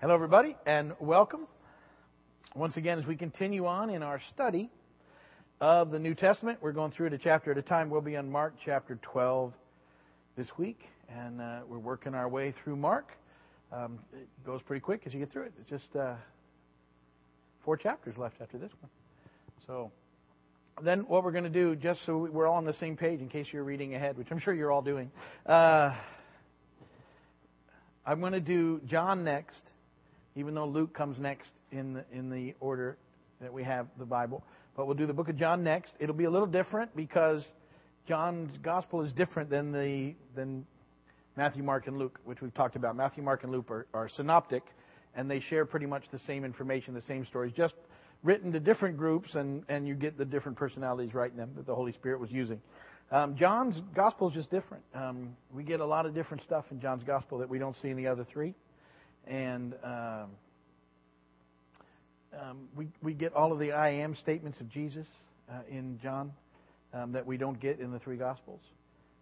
Hello, everybody, and welcome. Once again, as we continue on in our study of the New Testament, we're going through it a chapter at a time. We'll be on Mark chapter 12 this week, and uh, we're working our way through Mark. Um, it goes pretty quick as you get through it. It's just uh, four chapters left after this one. So, then what we're going to do, just so we're all on the same page, in case you're reading ahead, which I'm sure you're all doing, uh, I'm going to do John next even though Luke comes next in the, in the order that we have the Bible. But we'll do the book of John next. It'll be a little different because John's gospel is different than the than Matthew, Mark, and Luke, which we've talked about. Matthew, Mark, and Luke are, are synoptic, and they share pretty much the same information, the same stories, just written to different groups, and, and you get the different personalities writing them that the Holy Spirit was using. Um, John's gospel is just different. Um, we get a lot of different stuff in John's gospel that we don't see in the other three and um, we we get all of the I am statements of Jesus uh, in John um, that we don't get in the three Gospels.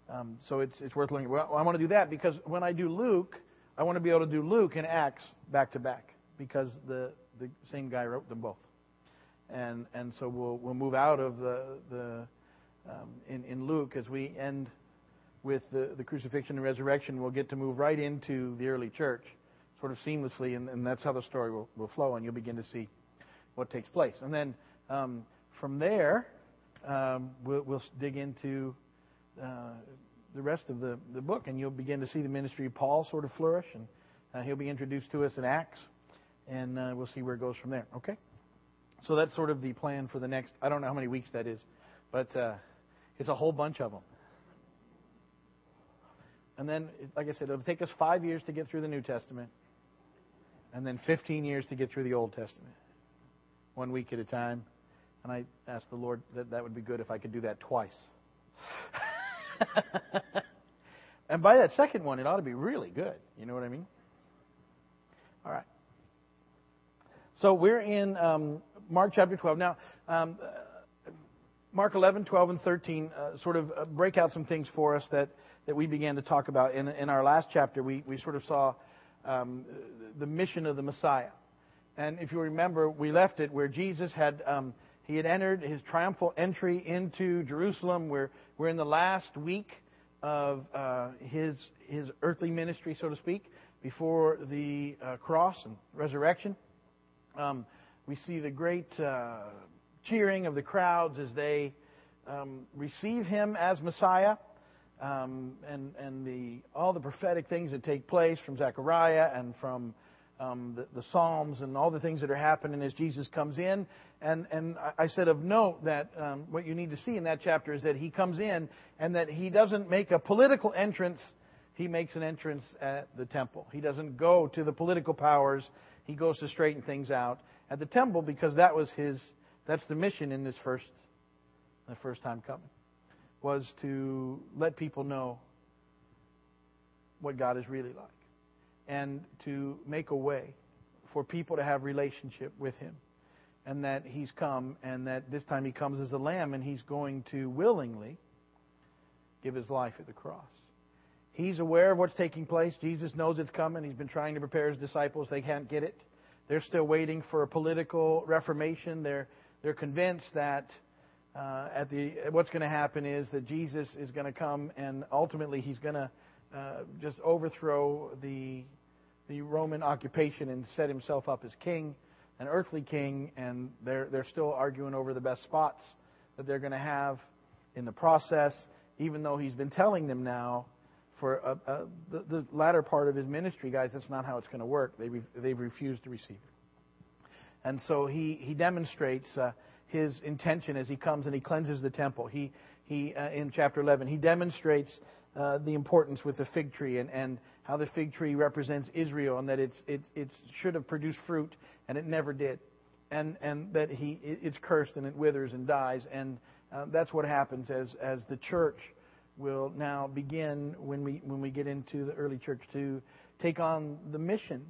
Um, so it's it's worth looking. Well, I want to do that because when I do Luke, I want to be able to do Luke and Acts back to back because the the same guy wrote them both, and and so we'll we'll move out of the the um, in in Luke as we end with the, the crucifixion and resurrection. We'll get to move right into the early church sort of seamlessly, and, and that's how the story will, will, flow, and you'll begin to see what takes place. And then um, from there, um, we'll, we'll, dig into uh, the rest of the, the book, and you'll begin to see the ministry of Paul sort of flourish, and uh, he'll be introduced to us in Acts, and uh, we'll see where it goes from there. Okay? So that's sort of the plan for the next, I don't know how many weeks that is, but uh, it's a whole bunch of them. And then, like I said, it'll take us five years to get through the New Testament and then 15 years to get through the Old Testament, one week at a time. And I asked the Lord that that would be good if I could do that twice. and by that second one, it ought to be really good. You know what I mean? All right. So we're in um, Mark chapter 12. Now, um, uh, Mark 11, 12, and 13 uh, sort of uh, break out some things for us that, that we began to talk about. In, in our last chapter, we, we sort of saw um, the mission of the Messiah. And if you remember, we left it where Jesus had um, he had entered his triumphal entry into Jerusalem. We're we're in the last week of uh, his his earthly ministry, so to speak, before the uh, cross and resurrection. Um, we see the great uh, cheering of the crowds as they um, receive him as Messiah um, and and the all the prophetic things that take place from Zechariah and from um, the, the, Psalms and all the things that are happening as Jesus comes in. And and I said of note that um, what you need to see in that chapter is that he comes in and that he doesn't make a political entrance. He makes an entrance at the temple. He doesn't go to the political powers. He goes to straighten things out at the temple because that was his. That's the mission in this first, the first time coming was to let people know what God is really like and to make a way for people to have relationship with him and that he's come and that this time he comes as a lamb and he's going to willingly give his life at the cross. He's aware of what's taking place. Jesus knows it's coming. He's been trying to prepare his disciples. They can't get it. They're still waiting for a political reformation. They're, they're convinced that uh, at the what's going to happen is that Jesus is going to come and ultimately he's going to uh, just overthrow the the Roman occupation and set himself up as king, an earthly king, and they're they're still arguing over the best spots that they're going to have in the process, even though he's been telling them now for a, a, the, the latter part of his ministry, guys, that's not how it's going to work. They re, they've refused to receive it, and so he he demonstrates. Uh, his intention as he comes and he cleanses the temple. He, he uh, in chapter 11, he demonstrates uh, the importance with the fig tree and, and how the fig tree represents Israel and that it's, it, it should have produced fruit and it never did. And, and that he, it's cursed and it withers and dies. And uh, that's what happens as, as the church will now begin when we, when we get into the early church to take on the mission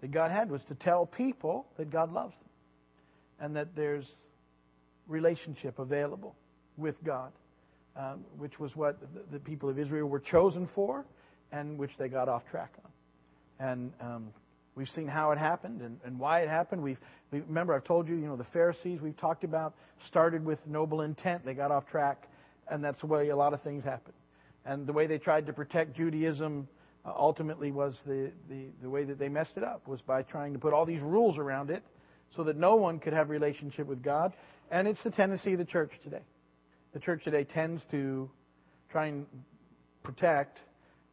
that God had was to tell people that God loves them and that there's relationship available with God, which was what the, the, people of Israel were chosen for and which they got off track on. And um, We've seen how it happened and, and why it happened. We've, we, remember, I've told you, you know, the Pharisees we've talked about started with noble intent. They got off track, and that's the way a lot of things happen. And the way they tried to protect Judaism uh, ultimately was the, the, the way that they messed it up was by trying to put all these rules around it so that no one could have relationship with God. And it's the tendency of the church today. The church today tends to try and protect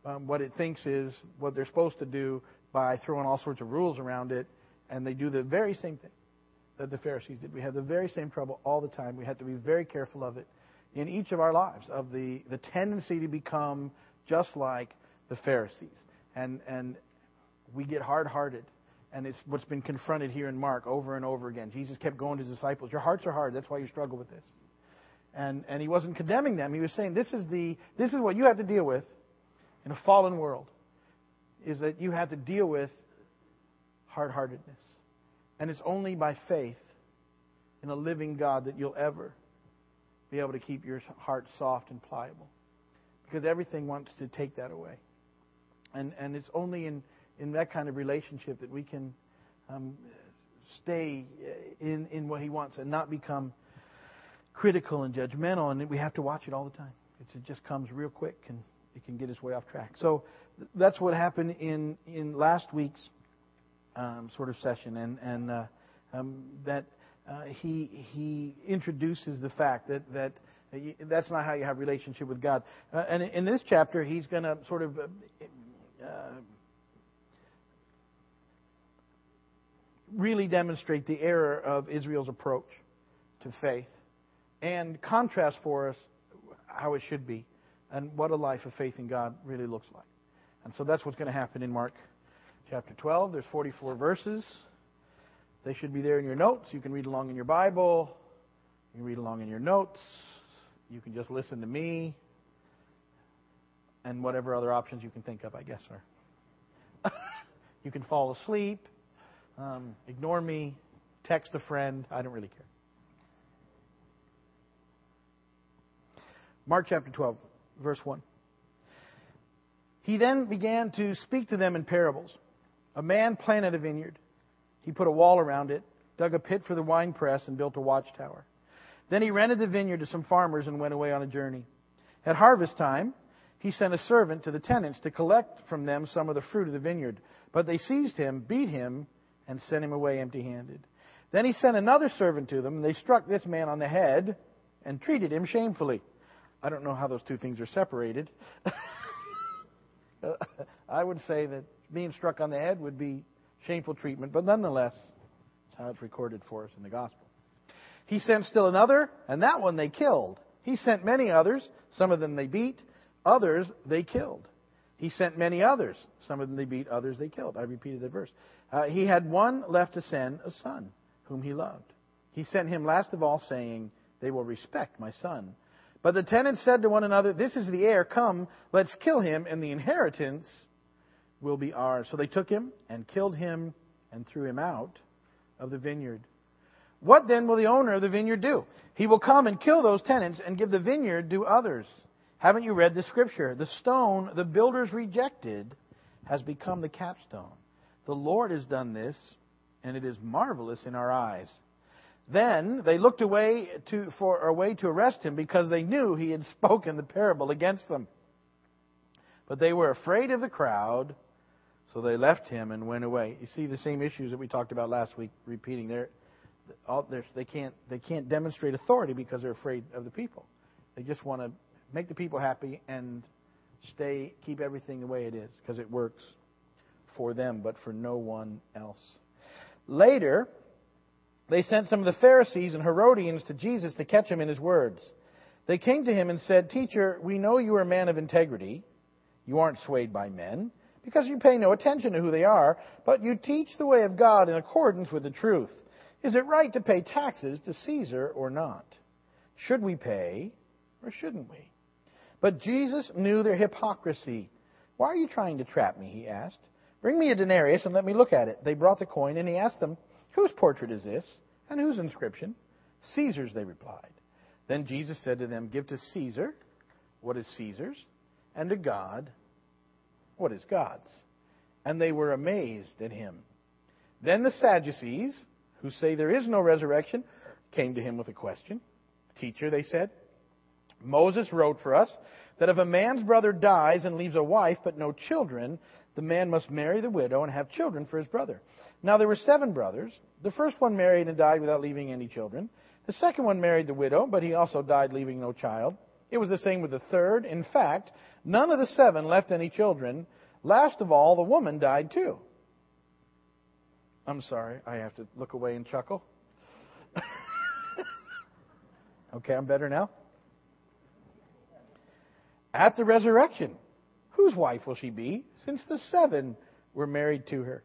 um, what it thinks is what they're supposed to do by throwing all sorts of rules around it, and they do the very same thing that the Pharisees did. We have the very same trouble all the time. We have to be very careful of it in each of our lives, of the, the tendency to become just like the Pharisees. And, and we get hard hearted. And it's what's been confronted here in Mark over and over again. Jesus kept going to his disciples, Your hearts are hard. That's why you struggle with this. And, and he wasn't condemning them. He was saying, this is, the, this is what you have to deal with in a fallen world is that you have to deal with hard heartedness. And it's only by faith in a living God that you'll ever be able to keep your heart soft and pliable. Because everything wants to take that away. And, and it's only in, in that kind of relationship that we can um, stay in, in what He wants and not become critical and judgmental. And we have to watch it all the time. It's, it just comes real quick and it can get us way off track. So that's what happened in in last week's um, sort of session, and and uh, um, that uh, he he introduces the fact that that that's not how you have relationship with God. Uh, and in this chapter, he's going to sort of uh, uh, really demonstrate the error of Israel's approach to faith and contrast for us how it should be and what a life of faith in God really looks like. And so that's what's going to happen in Mark chapter 12. There's 44 verses. They should be there in your notes. You can read along in your Bible. You can read along in your notes. You can just listen to me. And whatever other options you can think of, I guess, you can fall asleep, um, ignore me, text a friend. I don't really care. Mark chapter 12 verse 1. He then began to speak to them in parables. A man planted a vineyard. He put a wall around it, dug a pit for the winepress, and built a watchtower. Then he rented the vineyard to some farmers and went away on a journey. At harvest time, he sent a servant to the tenants to collect from them some of the fruit of the vineyard. But they seized him, beat him, and sent him away empty handed. Then he sent another servant to them, and they struck this man on the head and treated him shamefully. I don't know how those two things are separated. I would say that being struck on the head would be shameful treatment, but nonetheless, it's how it's recorded for us in the gospel. He sent still another, and that one they killed. He sent many others. Some of them they beat, others they killed. He sent many others. Some of them they beat, others they killed. I repeated that verse. Uh, he had one left to send, a son, whom he loved. He sent him last of all, saying, They will respect my son. But the tenants said to one another, This is the heir. Come, let's kill him, and the inheritance will be ours. So they took him and killed him and threw him out of the vineyard. What then will the owner of the vineyard do? He will come and kill those tenants and give the vineyard to others. Haven't you read the scripture? The stone the builders rejected has become the capstone. The Lord has done this, and it is marvelous in our eyes. Then they looked away to, for a way to arrest him because they knew he had spoken the parable against them. But they were afraid of the crowd, so they left him and went away. You see the same issues that we talked about last week repeating. They're, they, can't, they can't demonstrate authority because they're afraid of the people. They just want to make the people happy and stay, keep everything the way it is because it works for them, but for no one else. Later, they sent some of the Pharisees and Herodians to Jesus to catch him in his words. They came to him and said, Teacher, we know you are a man of integrity. You aren't swayed by men, because you pay no attention to who they are, but you teach the way of God in accordance with the truth. Is it right to pay taxes to Caesar or not? Should we pay or shouldn't we? But Jesus knew their hypocrisy. Why are you trying to trap me? He asked. Bring me a denarius and let me look at it. They brought the coin, and he asked them, Whose portrait is this? And whose inscription? Caesar's, they replied. Then Jesus said to them, Give to Caesar what is Caesar's, and to God what is God's. And they were amazed at him. Then the Sadducees, who say there is no resurrection, came to him with a question. Teacher, they said, Moses wrote for us that if a man's brother dies and leaves a wife but no children, the man must marry the widow and have children for his brother. Now there were seven brothers. The first one married and died without leaving any children. The second one married the widow, but he also died leaving no child. It was the same with the third. In fact, none of the seven left any children. Last of all, the woman died too. I'm sorry, I have to look away and chuckle. okay, I'm better now. At the resurrection, whose wife will she be, since the seven were married to her?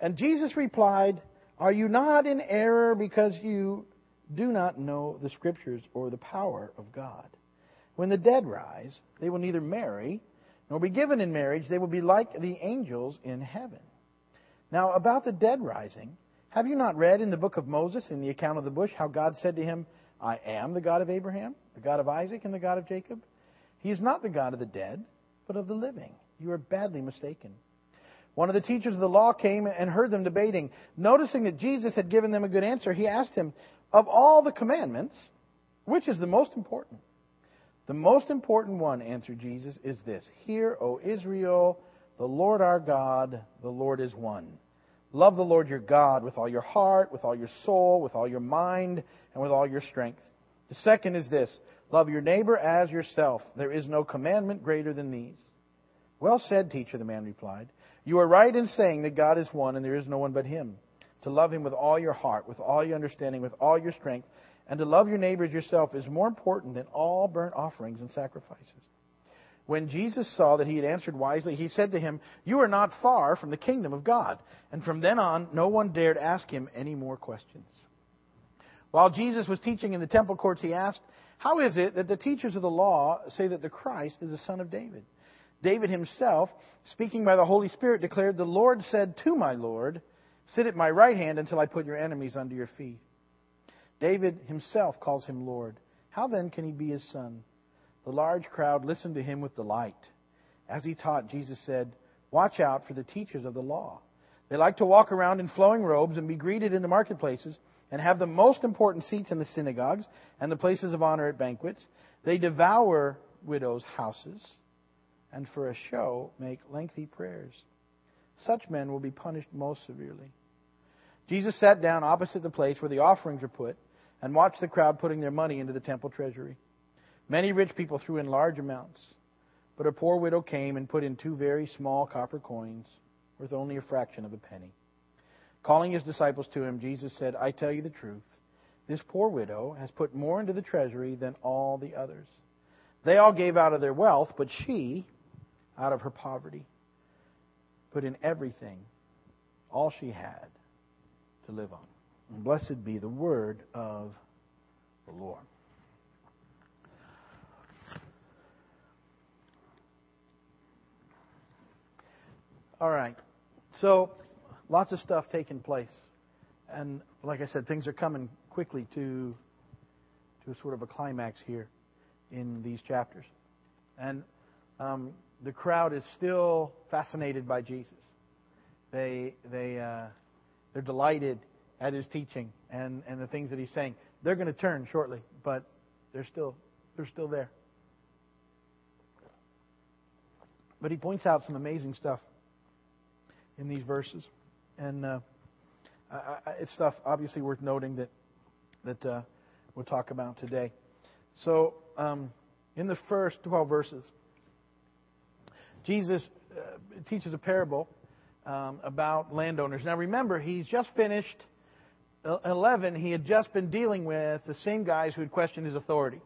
And Jesus replied, Are you not in error because you do not know the Scriptures or the power of God? When the dead rise, they will neither marry nor be given in marriage. They will be like the angels in heaven. Now, about the dead rising, have you not read in the book of Moses, in the account of the bush, how God said to him, I am the God of Abraham, the God of Isaac, and the God of Jacob? He is not the God of the dead, but of the living. You are badly mistaken. One of the teachers of the law came and heard them debating. Noticing that Jesus had given them a good answer, he asked him, Of all the commandments, which is the most important? The most important one, answered Jesus, is this Hear, O Israel, the Lord our God, the Lord is one. Love the Lord your God with all your heart, with all your soul, with all your mind, and with all your strength. The second is this love your neighbor as yourself. There is no commandment greater than these. Well said, teacher, the man replied. You are right in saying that God is one and there is no one but him. To love him with all your heart, with all your understanding, with all your strength, and to love your neighbor as yourself is more important than all burnt offerings and sacrifices. When Jesus saw that he had answered wisely, he said to him, You are not far from the kingdom of God. And from then on, no one dared ask him any more questions. While Jesus was teaching in the temple courts, he asked, How is it that the teachers of the law say that the Christ is the son of David? David himself, speaking by the Holy Spirit, declared, The Lord said to my Lord, Sit at my right hand until I put your enemies under your feet. David himself calls him Lord. How then can he be his son? The large crowd listened to him with delight. As he taught, Jesus said, Watch out for the teachers of the law. They like to walk around in flowing robes and be greeted in the marketplaces and have the most important seats in the synagogues and the places of honor at banquets. They devour widows' houses and for a show make lengthy prayers. Such men will be punished most severely. Jesus sat down opposite the place where the offerings were put and watched the crowd putting their money into the temple treasury. Many rich people threw in large amounts, but a poor widow came and put in two very small copper coins worth only a fraction of a penny. Calling his disciples to him, Jesus said, I tell you the truth. This poor widow has put more into the treasury than all the others. They all gave out of their wealth, but she, out of her poverty, put in everything, all she had to live on. And blessed be the word of the Lord. All right. So, lots of stuff taking place. And like I said, things are coming quickly to, to sort of a climax here in these chapters. And um, the crowd is still fascinated by Jesus. They, they, uh, they're delighted at his teaching and, and the things that he's saying. They're going to turn shortly, but they're still, they're still there. But he points out some amazing stuff in these verses, and uh, I, I, it's stuff obviously worth noting that that uh, we'll talk about today. So, um, in the first twelve verses, Jesus uh, teaches a parable um, about landowners. Now, remember, he's just finished. 11, he had just been dealing with the same guys who had questioned his authority.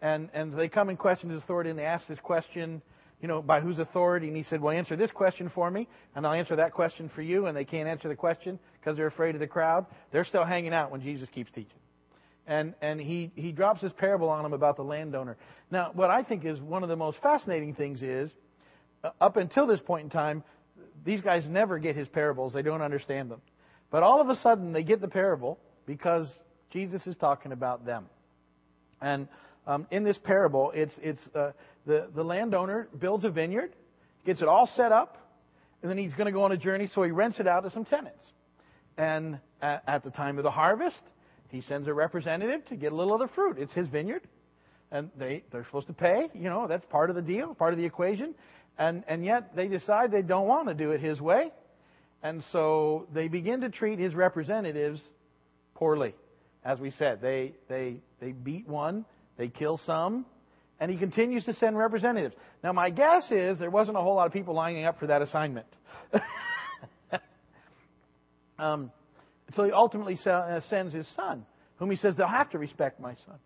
And, and they come and question his authority and they ask this question you know, by whose authority? And he said, well, answer this question for me, and I'll answer that question for you. And they can't answer the question because they're afraid of the crowd. They're still hanging out when Jesus keeps teaching. And, and he, he drops this parable on them about the landowner. Now, what I think is one of the most fascinating things is, uh, up until this point in time, these guys never get his parables. They don't understand them. But all of a sudden, they get the parable because Jesus is talking about them. And um, in this parable, it's, it's, uh, the, the landowner builds a vineyard, gets it all set up. and then he's going to go on a journey, so he rents it out to some tenants. And at the time of the harvest, he sends a representative to get a little of the fruit. It's his vineyard, and they they're supposed to pay. You know, that's part of the deal, part of the equation. And and yet they decide they don't want to do it his way, and so they begin to treat his representatives poorly. As we said, they they they beat one, they kill some, and he continues to send representatives. Now, my guess is there wasn't a whole lot of people lining up for that assignment. um, so he ultimately uh, sends his son, whom he says they'll have to respect my son,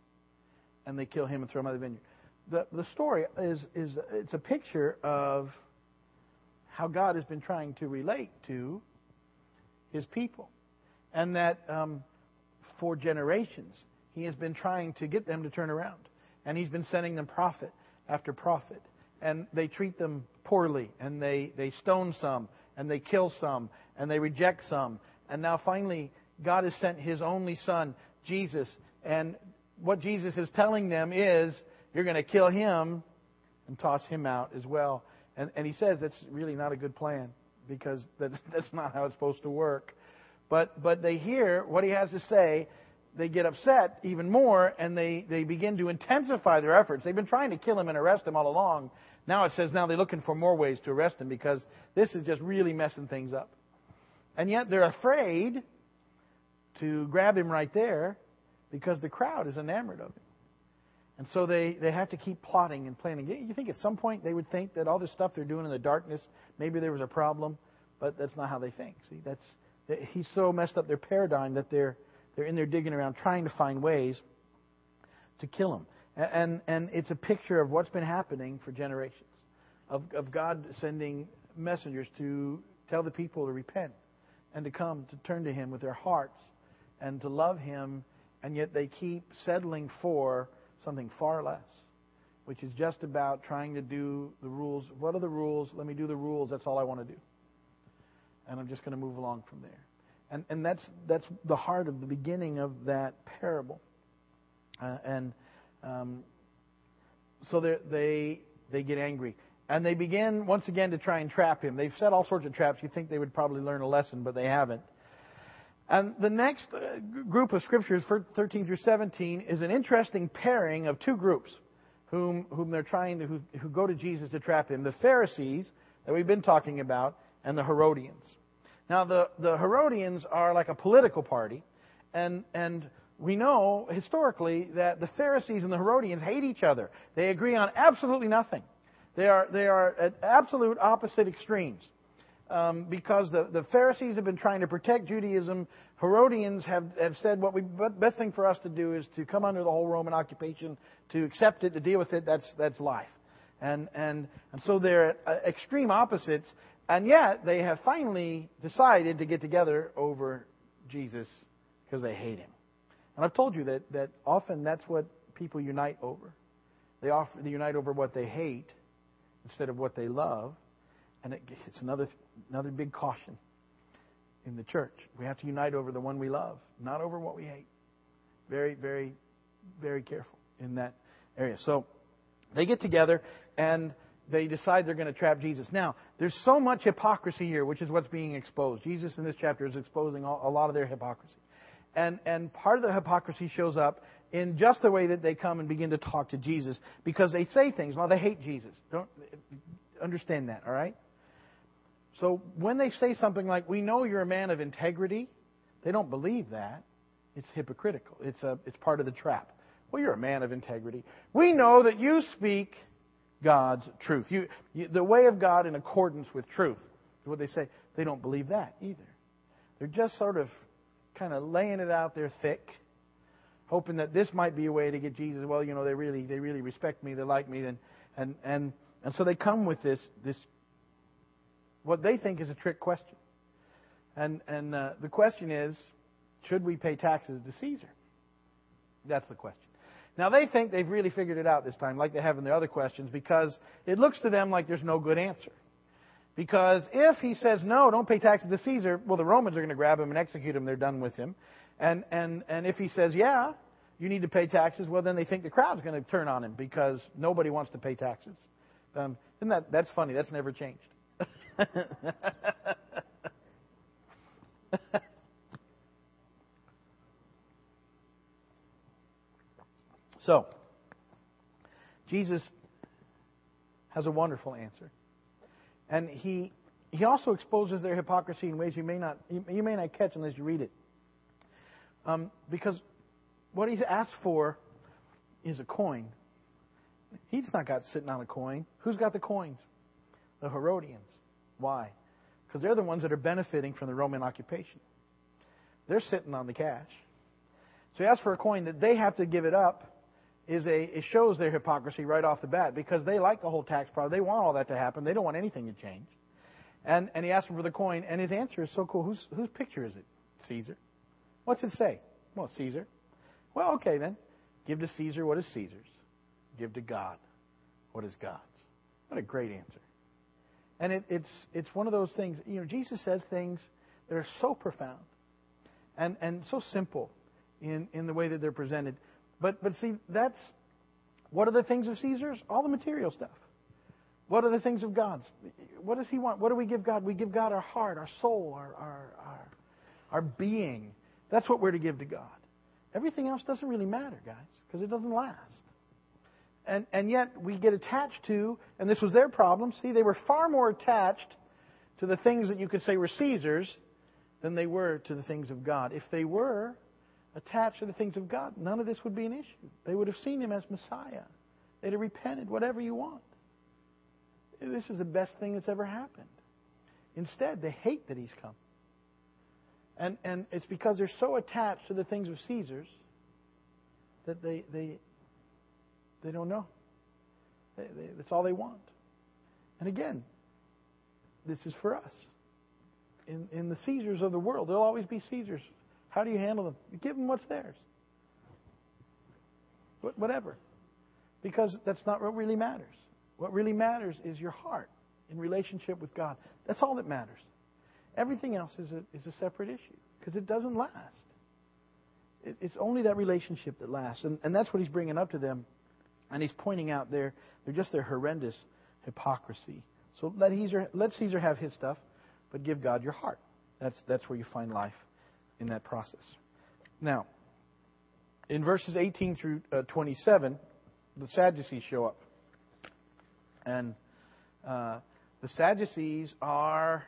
and they kill him and throw him out of the vineyard. The the story is is it's a picture of how God has been trying to relate to his people, and that um, for generations he has been trying to get them to turn around. And he's been sending them prophet after prophet. And they treat them poorly, and they, they stone some, and they kill some, and they reject some. And now finally, God has sent his only son, Jesus. And what Jesus is telling them is, you're going to kill him and toss him out as well. And, and he says that's really not a good plan because that's, that's not how it's supposed to work. But, but they hear what he has to say, they get upset even more and they, they begin to intensify their efforts. They've been trying to kill him and arrest him all along. Now it says now they're looking for more ways to arrest him because this is just really messing things up. And yet they're afraid to grab him right there because the crowd is enamored of him. And so they, they have to keep plotting and planning. You think at some point they would think that all this stuff they're doing in the darkness, maybe there was a problem, but that's not how they think. See, that's he's so messed up their paradigm that they're they're in there digging around trying to find ways to kill him. And, and it's a picture of what's been happening for generations of, of God sending messengers to tell the people to repent and to come to turn to Him with their hearts and to love Him, and yet they keep settling for something far less, which is just about trying to do the rules. What are the rules? Let me do the rules. That's all I want to do. And I'm just going to move along from there. And, and that's, that's the heart of the beginning of that parable. Uh, and um, so they, they get angry. And they begin once again to try and trap him. They've set all sorts of traps. You think they would probably learn a lesson, but they haven't. And the next uh, group of scriptures, 13 through 17, is an interesting pairing of two groups whom, whom they're trying to, who, who go to Jesus to trap him the Pharisees, that we've been talking about, and the Herodians. Now, the, the Herodians are like a political party, and, and we know historically that the Pharisees and the Herodians hate each other. They agree on absolutely nothing. They are, they are at absolute opposite extremes. Um, because the, the Pharisees have been trying to protect Judaism. Herodians have, have said what we best thing for us to do is to come under the whole Roman occupation, to accept it, to deal with it. That's that's life, and and and so they're uh, extreme opposites. And yet, they have finally decided to get together over Jesus because they hate him. And I've told you that, that often that's what people unite over. They, offer, they unite over what they hate instead of what they love. And it, it's another, another big caution in the church. We have to unite over the one we love, not over what we hate. Very, very, very careful in that area. So they get together and they decide they're going to trap Jesus. Now, there's so much hypocrisy here, which is what's being exposed. Jesus in this chapter is exposing a lot of their hypocrisy. And, and part of the hypocrisy shows up in just the way that they come and begin to talk to Jesus because they say things. Now, they hate Jesus. Don't understand that, all right? So when they say something like, We know you're a man of integrity, they don't believe that. It's hypocritical. It's, a, it's part of the trap. Well, you're a man of integrity. We know that you speak God's truth. You, you, the way of God in accordance with truth. What they say, they don't believe that either. They're just sort of kind of laying it out there thick, hoping that this might be a way to get Jesus. Well, you know, they really they really respect me, they like me, and and and and so they come with this this what they think is a trick question. And and uh, the question is, should we pay taxes to Caesar? That's the question. Now, they think they've really figured it out this time, like they have in their other questions, because it looks to them like there's no good answer. Because if he says, no, don't pay taxes to Caesar, well, the Romans are going to grab him and execute him. They're done with him. And, and, and if he says, yeah, you need to pay taxes, well, then they think the crowd's going to turn on him because nobody wants to pay taxes. Um, isn't that, that's funny. That's never changed. so, Jesus has a wonderful answer. And he, he also exposes their hypocrisy in ways you may not, you, may not catch unless you read it. Um, because what he's asked for is a coin. He's not got sitting on a coin. Who's got the coins? The Herodians. Why? Because they're the ones that are benefiting from the Roman occupation. They're sitting on the cash. So he asks for a coin that they have to give it up is a it shows their hypocrisy right off the bat because they like the whole tax problem. They want all that to happen. They don't want anything to change. And and he asks him for the coin, and his answer is so cool. Whose whose picture is it? Caesar. What's it say? Well, Caesar. Well, okay then. Give to Caesar what is Caesar's. Give to God what is God's. What a great answer. And it, it's it's one of those things. You know, Jesus says things that are so profound and and so simple in in the way that they're presented. But but see, that's what are the things of Caesar's? All the material stuff. What are the things of God's? What does He want? What do we give God? We give God our heart, our soul, our our our, our being. That's what we're to give to God. Everything else doesn't really matter, guys, because it doesn't last. And and yet we get attached to, and this was their problem. See, they were far more attached to the things that you could say were Caesar's than they were to the things of God. If they were, attached to the things of God, none of this would be an issue. They would have seen him as Messiah. They'd have repented, whatever you want. This is the best thing that's ever happened. Instead, they hate that he's come. And, and it's because they're so attached to the things of Caesar's that they, they, they don't know. They, they, that's all they want. And again, this is for us. In, in the Caesars of the world, there'll always be Caesars how do you handle them? You give them what's theirs. Whatever. Because that's not what really matters. What really matters is your heart in relationship with God. That's all that matters. Everything else is a, is a separate issue because it doesn't last. It, it's only that relationship that lasts. And, and that's what he's bringing up to them. And he's pointing out their, they're just their horrendous hypocrisy. So let Caesar, let Caesar have his stuff, but give God your heart. That's, that's where you find life in that process. Now, in verses 18 through uh, 27, the Sadducees show up. And uh, the Sadducees are.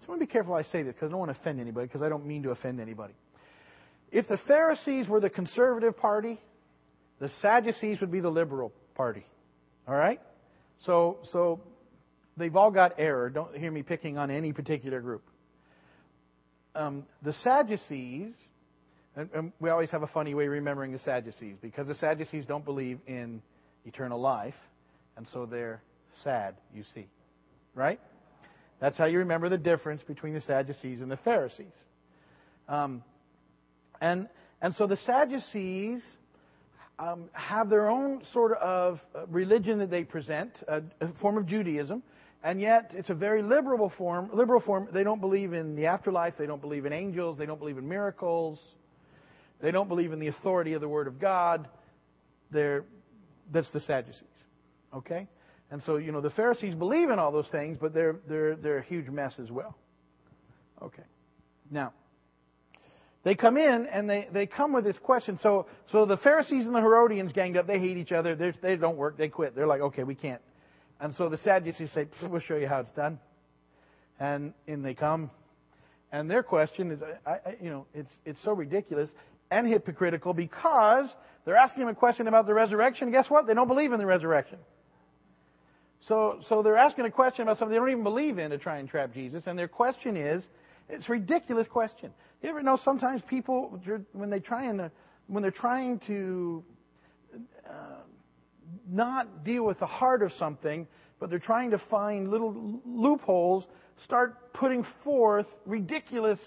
So I want to be careful I say this because I don't want to offend anybody because I don't mean to offend anybody. If the Pharisees were the conservative party, the Sadducees would be the liberal party. All right? So, so they've all got error. Don't hear me picking on any particular group um, the Sadducees, and, and we always have a funny way remembering the Sadducees because the Sadducees don't believe in eternal life, and so they're sad, you see. Right? That's how you remember the difference between the Sadducees and the Pharisees. Um, and, and so the Sadducees um, have their own sort of religion that they present, a, a form of Judaism, and yet it's a very liberal form. Liberal form. They don't believe in the afterlife. They don't believe in angels. They don't believe in miracles. They don't believe in the authority of the Word of God. They're that's the Sadducees. Okay, and so you know the Pharisees believe in all those things, but they're they're they're a huge mess as well. Okay, now they come in and they, they come with this question. So so the Pharisees and the Herodians ganged up. They hate each other. They're, they don't work. They quit. They're like, okay, we can't and so the Sadducees say, we'll show you how it's done. And in they come. And their question is, I, I, you know, it's, it's so ridiculous and hypocritical because they're asking him a question about the resurrection. Guess what? They don't believe in the resurrection. So, so they're asking a question about something they don't even believe in to try and trap Jesus. And their question is, it's a ridiculous question. You ever know sometimes people, when they try and, when they're trying to uh, not deal with the heart of something, but they're trying to find little loopholes, start putting forth ridiculous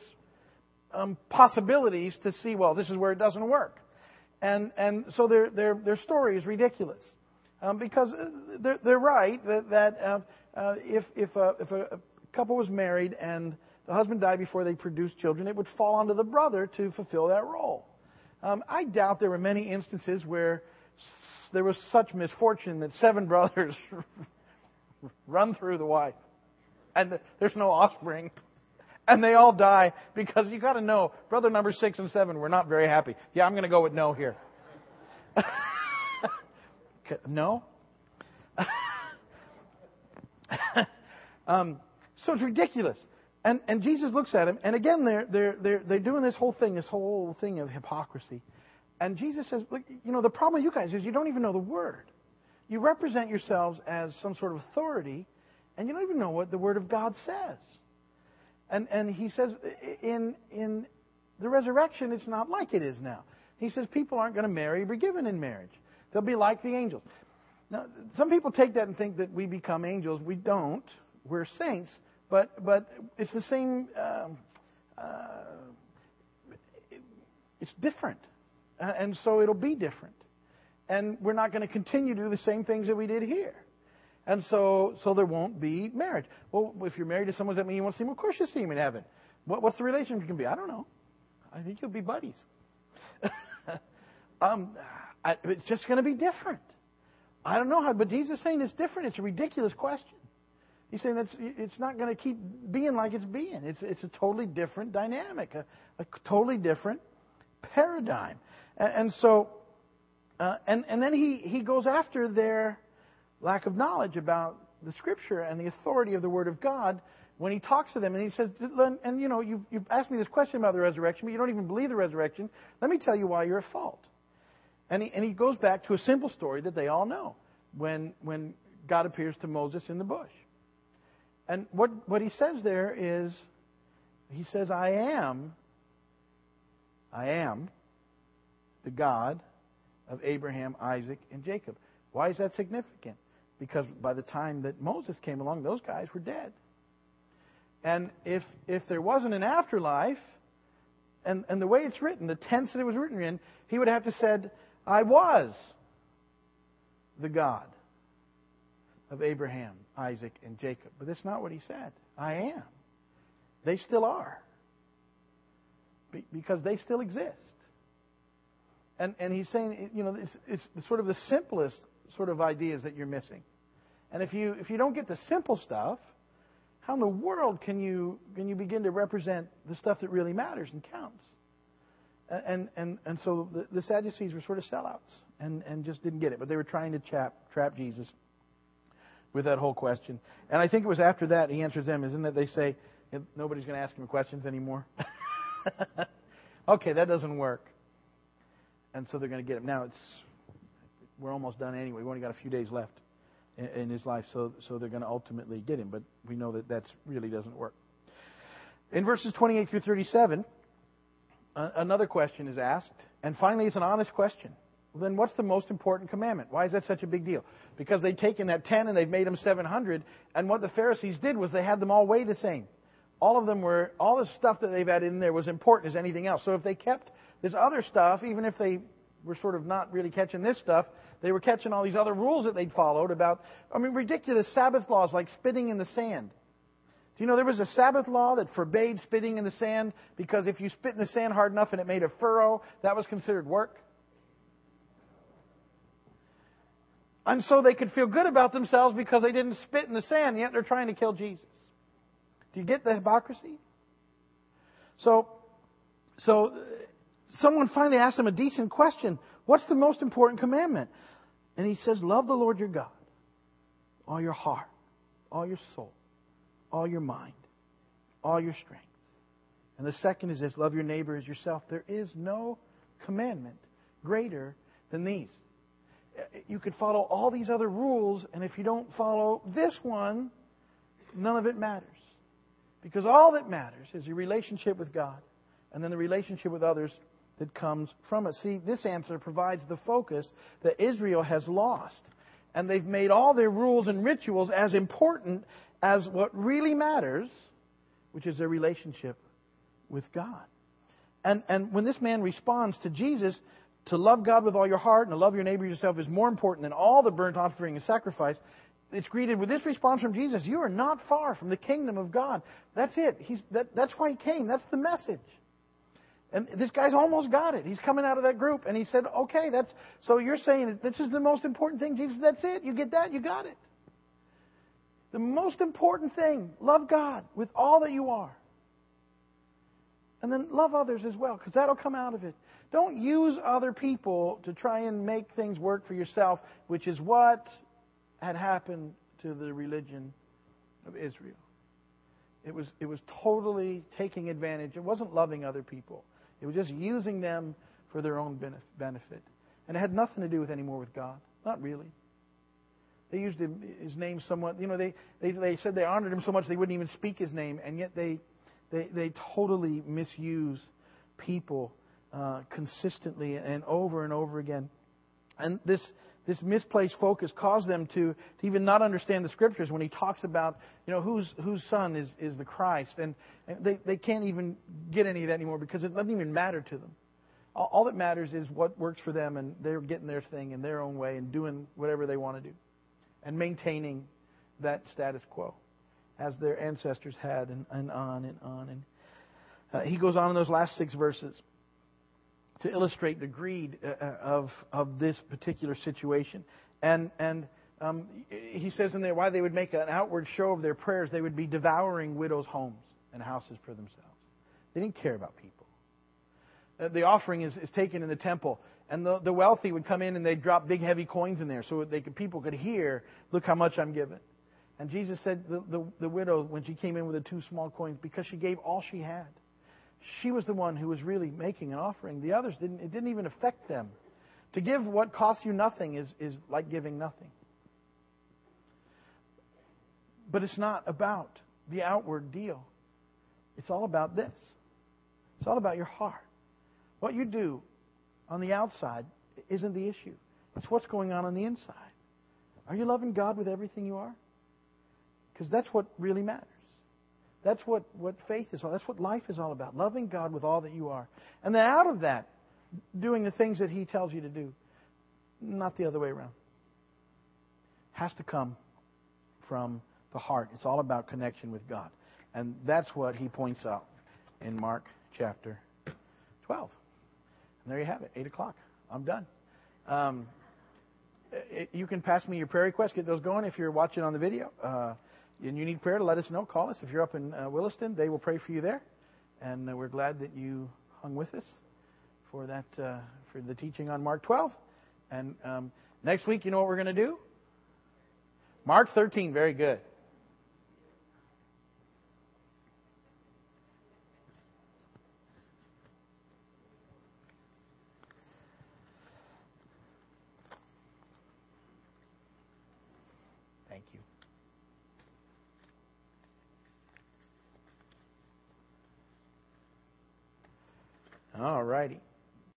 um, possibilities to see, well, this is where it doesn't work. And, and so their, their, their story is ridiculous. Um, because uh, they're, they're right that, that uh, uh, if, if, a, if a couple was married and the husband died before they produced children, it would fall onto the brother to fulfill that role. Um, I doubt there were many instances where there was such misfortune that seven brothers run through the wife. and there's no offspring. And they all die because you got to know, brother number six and seven were not very happy. Yeah, I'm going to go with no here. no? um, so it's ridiculous. And, and Jesus looks at him, and again, they're, they're, they're, they're doing this whole thing, this whole thing of hypocrisy. And Jesus says, Look, you know, the problem with you guys is you don't even know the word. You represent yourselves as some sort of authority, and you don't even know what the word of God says. And, and he says, in, in the resurrection, it's not like it is now. He says people aren't going to marry or be given in marriage. They'll be like the angels. Now, some people take that and think that we become angels. We don't. We're saints, but but it's the same. Um, uh, it's different, uh, and so it'll be different. And we're not going to continue to do the same things that we did here. And so, so there won't be marriage. Well, if you're married to someone, does that mean you won't see him? Of course you see him in heaven. What, what's the relationship going to be? I don't know. I think you'll be buddies. um, I, it's just going to be different. I don't know how, but Jesus is saying it's different. It's a ridiculous question. He's saying that it's not going to keep being like it's being. It's, it's a totally different dynamic, a, a totally different paradigm. And, and so, uh, and, and then he, he goes after their lack of knowledge about the Scripture and the authority of the Word of God when he talks to them. And he says, and you know, you've, you've asked me this question about the resurrection, but you don't even believe the resurrection. Let me tell you why you're at fault. And he, and he goes back to a simple story that they all know when, when God appears to Moses in the bush. And what, what he says there is, he says, I am, I am the God of Abraham, Isaac, and Jacob. Why is that significant? Because by the time that Moses came along, those guys were dead. And if, if there wasn't an afterlife, and, and the way it's written, the tense that it was written in, he would have to said, I was the God of Abraham, Isaac, and Jacob. But that's not what he said. I am. They still are. Because they still exist. And, and he's saying, you know, it's, it's sort of the simplest sort of ideas that you're missing. And if you, if you don't get the simple stuff, how in the world can you, can you begin to represent the stuff that really matters and counts? And, and, and so the, the Sadducees were sort of sellouts and, and just didn't get it. But they were trying to trap, trap Jesus with that whole question. And I think it was after that he answers them. Isn't that they say, nobody's going to ask him questions anymore? okay, that doesn't work. And so they're going to get him. Now, it's we're almost done anyway. We've only got a few days left in, in his life, so, so they're going to ultimately get him. But we know that that really doesn't work. In verses 28 through 37, another question is asked, and finally it's an honest question. Well, then what's the most important commandment? Why is that such a big deal? Because they've taken that 10 and they've made them 700, and what the Pharisees did was they had them all weigh the same. All of them were, all the stuff that they've added in there was important as anything else. So if they kept this other stuff, even if they were sort of not really catching this stuff, they were catching all these other rules that they'd followed about, I mean, ridiculous Sabbath laws like spitting in the sand. Do you know there was a Sabbath law that forbade spitting in the sand because if you spit in the sand hard enough and it made a furrow, that was considered work? And so they could feel good about themselves because they didn't spit in the sand, yet they're trying to kill Jesus. Do you get the hypocrisy? So, so someone finally asked him a decent question. What's the most important commandment? And he says, Love the Lord your God, all your heart, all your soul, all your mind, all your strength. And the second is this love your neighbor as yourself. There is no commandment greater than these. You could follow all these other rules, and if you don't follow this one, none of it matters. Because all that matters is your relationship with God and then the relationship with others that comes from it. See, this answer provides the focus that Israel has lost. And they've made all their rules and rituals as important as what really matters, which is their relationship with God. And, and when this man responds to Jesus, to love God with all your heart and to love your neighbor yourself is more important than all the burnt offering and sacrifice, it's greeted with this response from Jesus You are not far from the kingdom of God. That's it. He's, that, that's why he came. That's the message. And this guy's almost got it. He's coming out of that group, and he said, "Okay, that's so you're saying this is the most important thing, Jesus. That's it. You get that, you got it." The most important thing love God with all that you are. And then love others as well, because that'll come out of it. Don't use other people to try and make things work for yourself, which is what had happened to the religion of Israel. It was, it was totally taking advantage. It wasn't loving other people. It was just using them for their own benefit. And it had nothing to do with anymore with God. Not really. They used his name somewhat. You know, they, they, they said they honored him so much they wouldn't even speak his name, and yet they, they, they totally misuse people uh, consistently and over and over again. And this, this misplaced focus caused them to, to even not understand the scriptures when he talks about, you know, whose, whose son is, is the Christ. And, and they, they can't even get any of that anymore because it doesn't even matter to them. All, all that matters is what works for them, and they're getting their thing in their own way and doing whatever they want to do and maintaining that status quo as their ancestors had, and, and on and on. And uh, he goes on in those last six verses to illustrate the greed uh, uh, of, of this particular situation. And, and um, he says in there why they would make an outward show of their prayers, they would be devouring widows' homes and houses for themselves. They didn't care about people. Uh, the offering is, is taken in the temple, and the, the wealthy would come in and they'd drop big, heavy coins in there so that they could, people could hear, look how much I'm giving. And Jesus said the, the, the widow, when she came in with the two small coins, because she gave all she had she was the one who was really making an offering. The others didn't, it didn't even affect them. To give what costs you nothing is, is like giving nothing. But it's not about the outward deal. It's all about this. It's all about your heart. What you do on the outside isn't the issue. It's what's going on on the inside. Are you loving God with everything you are? Because that's what really matters. That's what, what faith is all. That's what life is all about. Loving God with all that you are. And then out of that, doing the things that He tells you to do. Not the other way around. Has to come from the heart. It's all about connection with God. And that's what He points out in Mark chapter 12. And there you have it, 8 o'clock. I'm done. Um, it, you can pass me your prayer requests, get those going if you're watching on the video. Uh, and you need prayer to let us know, call us. If you're up in uh, Williston, they will pray for you there. And uh, we're glad that you hung with us for that uh, for the teaching on Mark 12. And um, next week, you know what we're going to do? Mark 13. Very good.